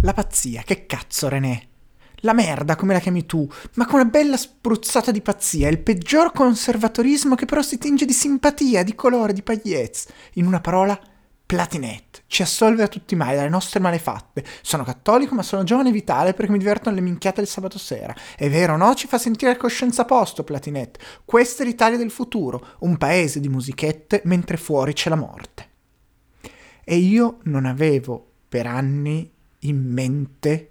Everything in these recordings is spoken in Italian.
La pazzia, che cazzo René? La merda, come la chiami tu, ma con una bella spruzzata di pazzia, il peggior conservatorismo che però si tinge di simpatia, di colore, di pagliezza. In una parola, Platinette ci assolve a tutti i mali dalle nostre malefatte. Sono cattolico, ma sono giovane e vitale perché mi divertono le minchiate del sabato sera. È vero o no? Ci fa sentire la coscienza a posto, Platinette. Questa è l'Italia del futuro, un paese di musichette mentre fuori c'è la morte. E io non avevo per anni in mente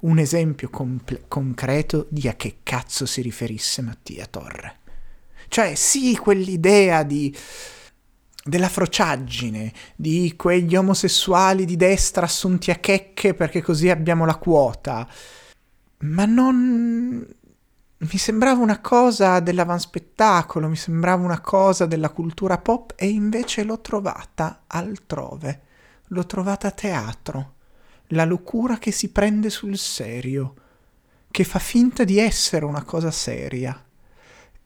un esempio comple- concreto di a che cazzo si riferisse Mattia Torre. Cioè, sì, quell'idea di della frociaggine, di quegli omosessuali di destra assunti a checche perché così abbiamo la quota. Ma non... Mi sembrava una cosa dell'avanspettacolo, mi sembrava una cosa della cultura pop e invece l'ho trovata altrove. L'ho trovata a teatro. La locura che si prende sul serio, che fa finta di essere una cosa seria.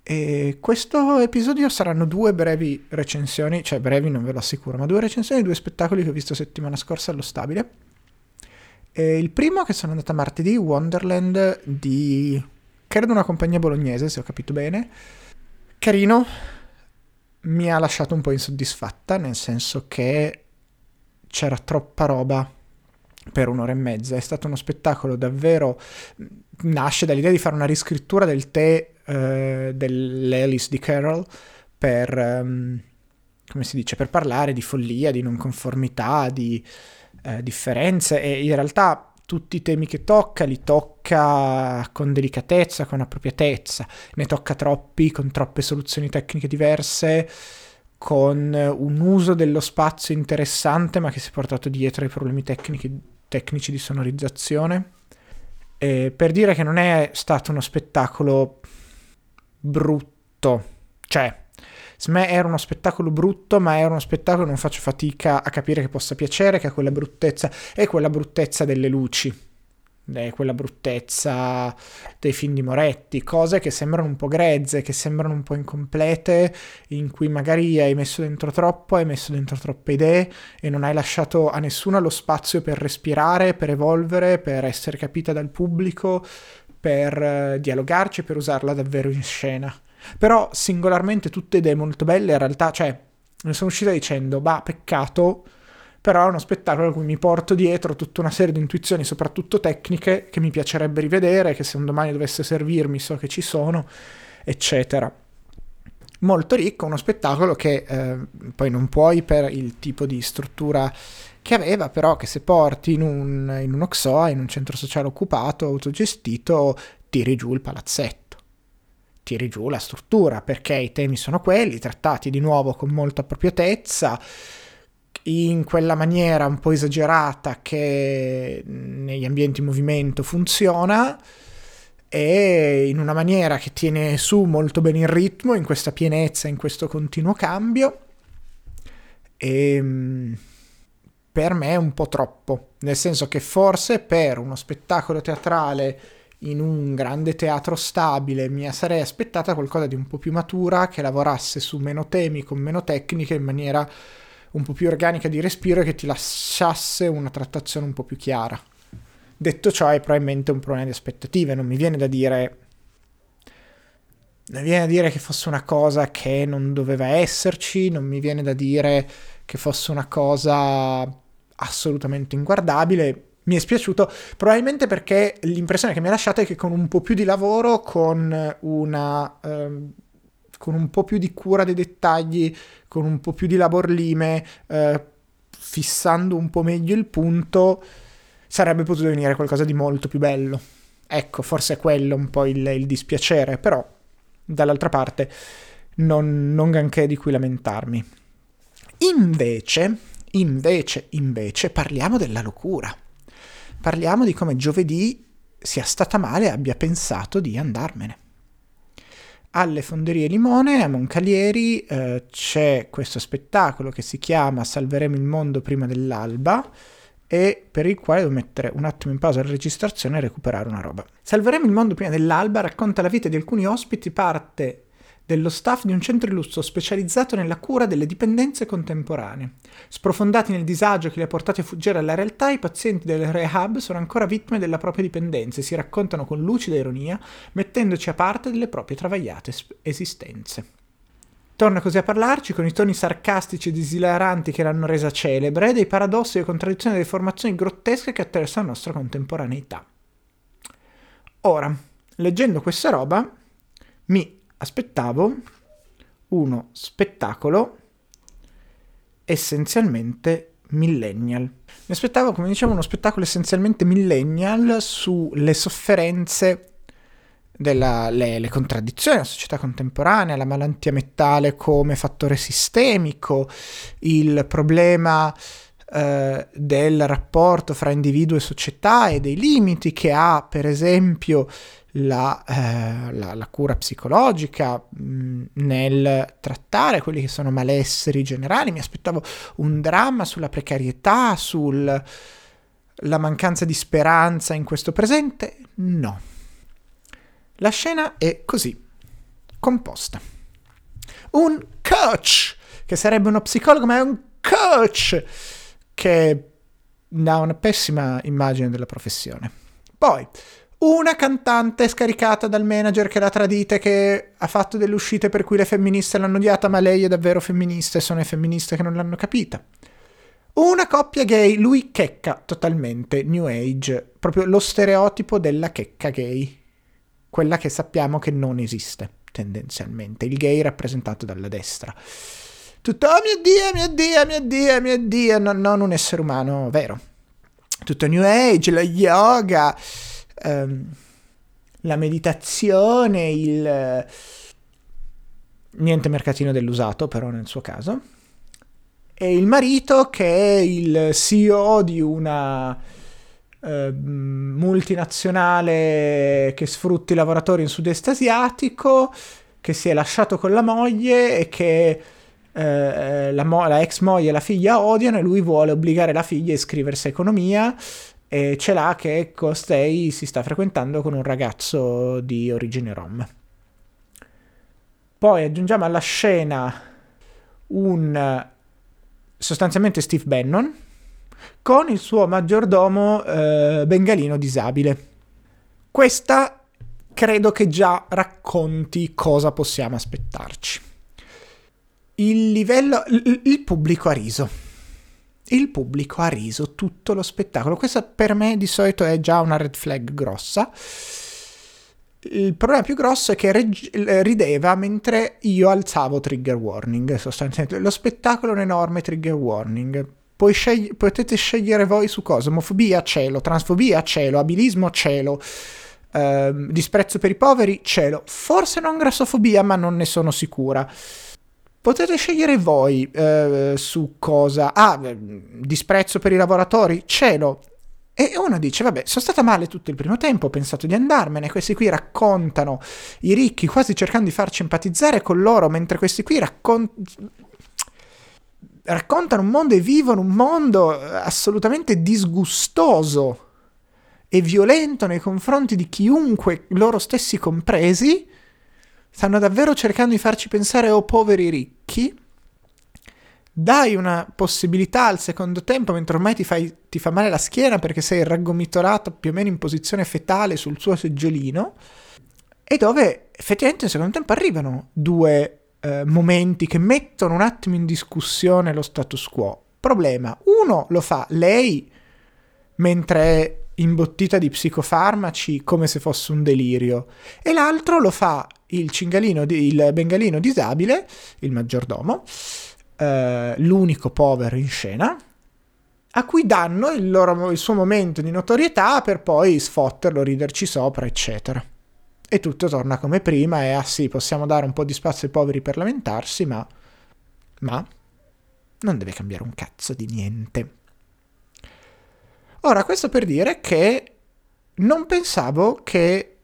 E questo episodio saranno due brevi recensioni, cioè brevi non ve lo assicuro, ma due recensioni di due spettacoli che ho visto settimana scorsa allo stabile. E il primo che sono andata martedì, Wonderland di credo una compagnia bolognese, se ho capito bene. Carino, mi ha lasciato un po' insoddisfatta, nel senso che c'era troppa roba per un'ora e mezza. È stato uno spettacolo davvero. nasce dall'idea di fare una riscrittura del tè eh, dell'Alice di Carroll per, um, come si dice, per parlare di follia, di non conformità, di eh, differenze e in realtà tutti i temi che tocca li tocca con delicatezza, con appropriatezza, ne tocca troppi, con troppe soluzioni tecniche diverse, con un uso dello spazio interessante ma che si è portato dietro ai problemi tecnici, tecnici di sonorizzazione. E per dire che non è stato uno spettacolo brutto. Cioè, me era uno spettacolo brutto, ma era uno spettacolo che non faccio fatica a capire che possa piacere, che ha quella bruttezza, è quella bruttezza delle luci, è quella bruttezza dei film di Moretti, cose che sembrano un po' grezze, che sembrano un po' incomplete, in cui magari hai messo dentro troppo, hai messo dentro troppe idee e non hai lasciato a nessuno lo spazio per respirare, per evolvere, per essere capita dal pubblico, per eh, dialogarci, per usarla davvero in scena. Però singolarmente tutte idee molto belle, in realtà, cioè, ne sono uscita dicendo, bah, peccato, però è uno spettacolo a cui mi porto dietro tutta una serie di intuizioni, soprattutto tecniche, che mi piacerebbe rivedere, che se un domani dovesse servirmi so che ci sono, eccetera. Molto ricco, uno spettacolo che eh, poi non puoi per il tipo di struttura che aveva però che se porti in, un, in uno XOA, in un centro sociale occupato, autogestito, tiri giù il palazzetto, tiri giù la struttura, perché i temi sono quelli, trattati di nuovo con molta appropriatezza, in quella maniera un po' esagerata che negli ambienti in movimento funziona e in una maniera che tiene su molto bene il ritmo, in questa pienezza, in questo continuo cambio. E ehm, per me è un po' troppo, nel senso che forse per uno spettacolo teatrale in un grande teatro stabile mi sarei aspettata qualcosa di un po' più matura, che lavorasse su meno temi, con meno tecniche, in maniera un po' più organica di respiro e che ti lasciasse una trattazione un po' più chiara. Detto ciò è probabilmente un problema di aspettative, non mi viene da dire... Non mi viene da dire che fosse una cosa che non doveva esserci, non mi viene da dire che fosse una cosa assolutamente inguardabile. Mi è spiaciuto probabilmente perché l'impressione che mi ha lasciato è che con un po' più di lavoro, con una... Ehm, con un po' più di cura dei dettagli, con un po' più di laborlime, eh, fissando un po' meglio il punto, sarebbe potuto venire qualcosa di molto più bello. Ecco, forse è quello un po' il, il dispiacere, però dall'altra parte non, non granché di cui lamentarmi. Invece, Invece, invece, parliamo della locura. Parliamo di come giovedì sia stata male e abbia pensato di andarmene. Alle Fonderie Limone, a Moncalieri, eh, c'è questo spettacolo che si chiama Salveremo il mondo prima dell'alba e per il quale devo mettere un attimo in pausa la registrazione e recuperare una roba. Salveremo il mondo prima dell'alba racconta la vita di alcuni ospiti, parte dello staff di un centro di lusso specializzato nella cura delle dipendenze contemporanee. Sprofondati nel disagio che li ha portati a fuggire dalla realtà, i pazienti del rehab sono ancora vittime della propria dipendenza e si raccontano con lucida ironia, mettendoci a parte delle proprie travagliate esistenze. Torna così a parlarci con i toni sarcastici ed esilaranti che l'hanno resa celebre, dei paradossi e contraddizioni delle formazioni grottesche che attraversano la nostra contemporaneità. Ora, leggendo questa roba, mi aspettavo uno spettacolo essenzialmente millennial. Mi aspettavo, come dicevo, uno spettacolo essenzialmente millennial sulle sofferenze delle le contraddizioni della società contemporanea, la malattia mentale come fattore sistemico, il problema eh, del rapporto fra individuo e società e dei limiti che ha, per esempio, la, eh, la, la cura psicologica mh, mm, nel trattare quelli che sono malesseri generali. Mi aspettavo un dramma sulla precarietà, sulla mancanza di speranza in questo presente. No. La scena è così, composta. Un coach, che sarebbe uno psicologo, ma è un coach che dà una pessima immagine della professione. Poi, una cantante scaricata dal manager che l'ha tradita e che ha fatto delle uscite per cui le femministe l'hanno odiata, ma lei è davvero femminista e sono le femministe che non l'hanno capita. Una coppia gay, lui checca totalmente, New Age, proprio lo stereotipo della checca gay, quella che sappiamo che non esiste tendenzialmente, il gay rappresentato dalla destra. Tutto, oh mio Dio, mio Dio, mio Dio, mio Dio, no, non un essere umano vero. Tutto New Age, lo yoga, ehm, la meditazione, il... niente mercatino dell'usato però nel suo caso. E il marito che è il CEO di una eh, multinazionale che sfrutti i lavoratori in sud-est asiatico, che si è lasciato con la moglie e che eh, la, mo- la, ex moglie e la figlia odiano e lui vuole obbligare la figlia a iscriversi a economia e ce l'ha che costei si sta frequentando con un ragazzo di origine rom. Poi aggiungiamo alla scena un sostanzialmente Steve Bannon con il suo maggiordomo eh, bengalino disabile. Questa credo che già racconti cosa possiamo aspettarci. Il livello, il, il pubblico ha riso il pubblico ha riso tutto lo spettacolo. Questa per me di solito è già una red flag grossa. Il problema più grosso è che reg- rideva mentre io alzavo trigger warning, sostanzialmente. Lo spettacolo è un enorme trigger warning. Scegli- potete scegliere voi su cosa. Omofobia, cielo. Transfobia, cielo. Abilismo, cielo. Uh, disprezzo per i poveri, cielo. Forse non grassofobia, ma non ne sono sicura. Potete scegliere voi eh, su cosa. Ah, disprezzo per i lavoratori? Cielo. E uno dice, vabbè, sono stata male tutto il primo tempo, ho pensato di andarmene, questi qui raccontano i ricchi quasi cercando di farci empatizzare con loro, mentre questi qui raccon- raccontano un mondo e vivono un mondo assolutamente disgustoso e violento nei confronti di chiunque, loro stessi compresi, stanno davvero cercando di farci pensare, oh poveri ricchi, dai una possibilità al secondo tempo mentre ormai ti, fai, ti fa male la schiena perché sei raggomitolato più o meno in posizione fetale sul suo seggiolino, e dove effettivamente nel secondo tempo arrivano due eh, momenti che mettono un attimo in discussione lo status quo. Problema, uno lo fa lei mentre è imbottita di psicofarmaci come se fosse un delirio e l'altro lo fa il cingalino, il bengalino disabile, il maggiordomo, eh, l'unico povero in scena, a cui danno il, loro, il suo momento di notorietà per poi sfotterlo, riderci sopra, eccetera. E tutto torna come prima e ah sì, possiamo dare un po' di spazio ai poveri per lamentarsi, ma... ma... non deve cambiare un cazzo di niente. Ora, questo per dire che non pensavo che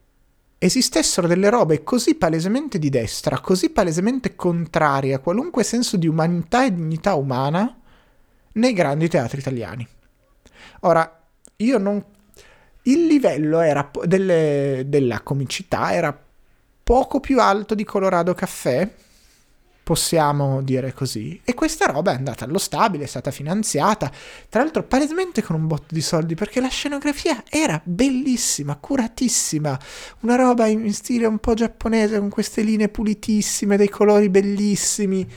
esistessero delle robe così palesemente di destra, così palesemente contrarie a qualunque senso di umanità e dignità umana nei grandi teatri italiani. Ora, io non... Il livello era, delle, della comicità era poco più alto di Colorado Caffè, possiamo dire così. E questa roba è andata allo stabile, è stata finanziata, tra l'altro palesemente con un botto di soldi, perché la scenografia era bellissima, curatissima, una roba in stile un po' giapponese, con queste linee pulitissime, dei colori bellissimi.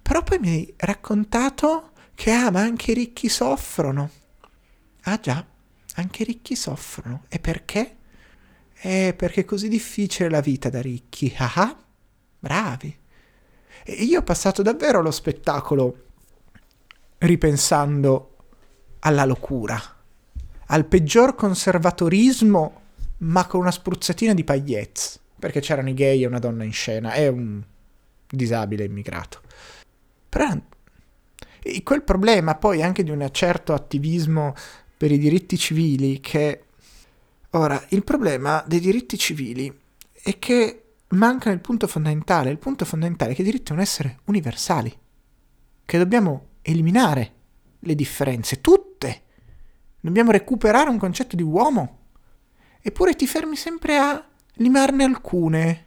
Però poi mi hai raccontato che, ah, ma anche i ricchi soffrono. Ah già, anche i ricchi soffrono. E perché? Eh, perché è così difficile la vita da ricchi. Ah, ah bravi. E io ho passato davvero lo spettacolo ripensando alla locura, al peggior conservatorismo, ma con una spruzzatina di pagliezze, perché c'erano i gay e una donna in scena e un disabile immigrato. Però e quel problema poi anche di un certo attivismo per i diritti civili che... Ora, il problema dei diritti civili è che manca il punto fondamentale. Il punto fondamentale è che i diritti devono essere universali, che dobbiamo eliminare le differenze, tutte. Dobbiamo recuperare un concetto di uomo. Eppure ti fermi sempre a limarne alcune,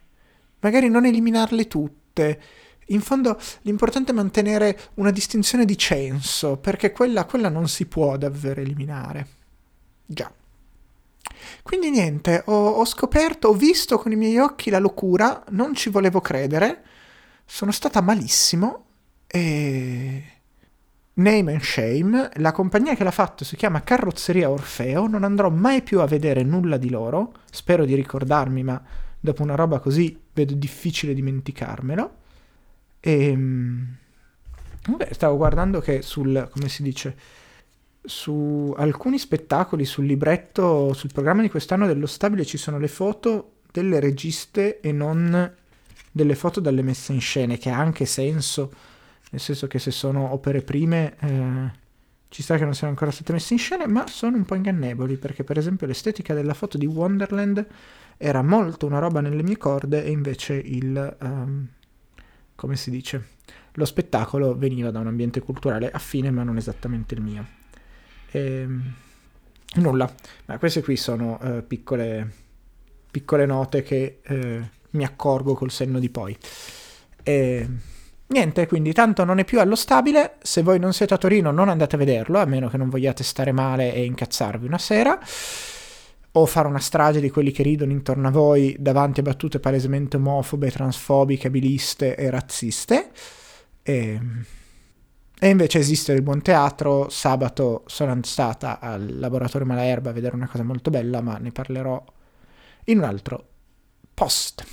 magari non eliminarle tutte. In fondo l'importante è mantenere una distinzione di censo, perché quella, quella non si può davvero eliminare. Già. Quindi niente, ho, ho, scoperto, ho visto con i miei occhi la locura, non ci volevo credere, sono stata malissimo e... Name and Shame, la compagnia che l'ha fatto si chiama Carrozzeria Orfeo, non andrò mai più a vedere nulla di loro, spero di ricordarmi, ma dopo una roba così vedo difficile dimenticarmelo. E... Ehm, vabbè, stavo guardando che sul, come si dice, su alcuni spettacoli, sul libretto, sul programma di quest'anno dello stabile ci sono le foto delle registe e non delle foto dalle messe in scena, che ha anche senso, nel senso che se sono opere prime eh, ci sta che non siano ancora state messe in scena, ma sono un po' ingannevoli, perché per esempio l'estetica della foto di Wonderland era molto una roba nelle mie corde e invece il... Um, come si dice? Lo spettacolo veniva da un ambiente culturale affine, ma non esattamente il mio. E, ehm, nulla, ma queste qui sono uh, piccole, piccole, note che uh, mi accorgo col senno di poi. E, niente, quindi tanto non è più allo stabile, se voi non siete a Torino non andate a vederlo, a meno che non vogliate stare male e incazzarvi una sera o fare una strage di quelli che ridono intorno a voi davanti a battute palesemente omofobe, transfobiche, abiliste e razziste. E e invece esiste il buon teatro. Sabato sono stata al laboratorio Malaerba a vedere una cosa molto bella, ma ne parlerò in un altro post.